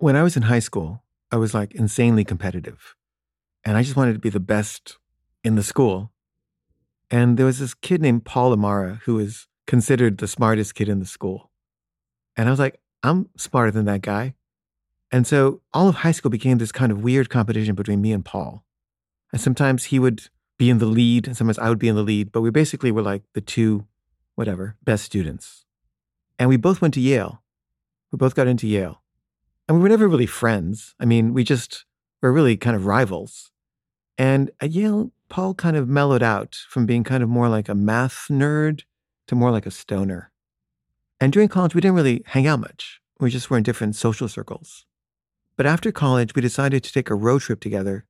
when I was in high school, I was like insanely competitive. And I just wanted to be the best in the school. And there was this kid named Paul Amara who was considered the smartest kid in the school. And I was like, I'm smarter than that guy. And so all of high school became this kind of weird competition between me and Paul. And sometimes he would be in the lead, and sometimes I would be in the lead, but we basically were like the two, whatever, best students. And we both went to Yale. We both got into Yale. And we were never really friends. I mean, we just were really kind of rivals. And uh, at Yale, Paul kind of mellowed out from being kind of more like a math nerd to more like a stoner. And during college, we didn't really hang out much. We just were in different social circles. But after college, we decided to take a road trip together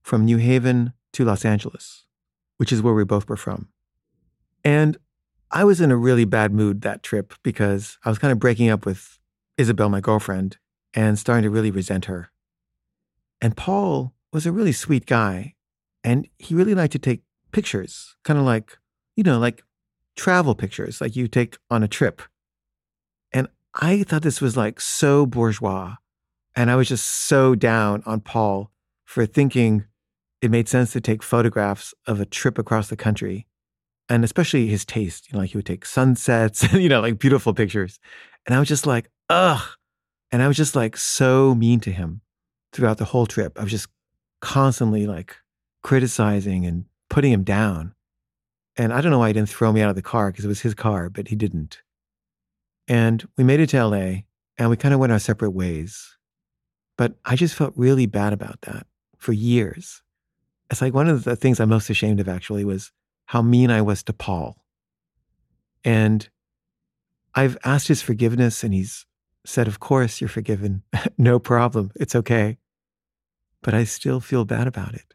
from New Haven to Los Angeles, which is where we both were from. And I was in a really bad mood that trip because I was kind of breaking up with Isabel, my girlfriend, and starting to really resent her. And Paul was a really sweet guy, and he really liked to take pictures, kind of like, you know, like travel pictures, like you take on a trip. And I thought this was like so bourgeois. And I was just so down on Paul for thinking it made sense to take photographs of a trip across the country and especially his taste. You know, like he would take sunsets you know, like beautiful pictures. And I was just like, ugh. And I was just like so mean to him throughout the whole trip. I was just constantly like criticizing and putting him down. And I don't know why he didn't throw me out of the car because it was his car, but he didn't. And we made it to LA and we kind of went our separate ways. But I just felt really bad about that for years. It's like one of the things I'm most ashamed of actually was how mean I was to Paul. And I've asked his forgiveness and he's said, Of course, you're forgiven. no problem. It's okay. But I still feel bad about it.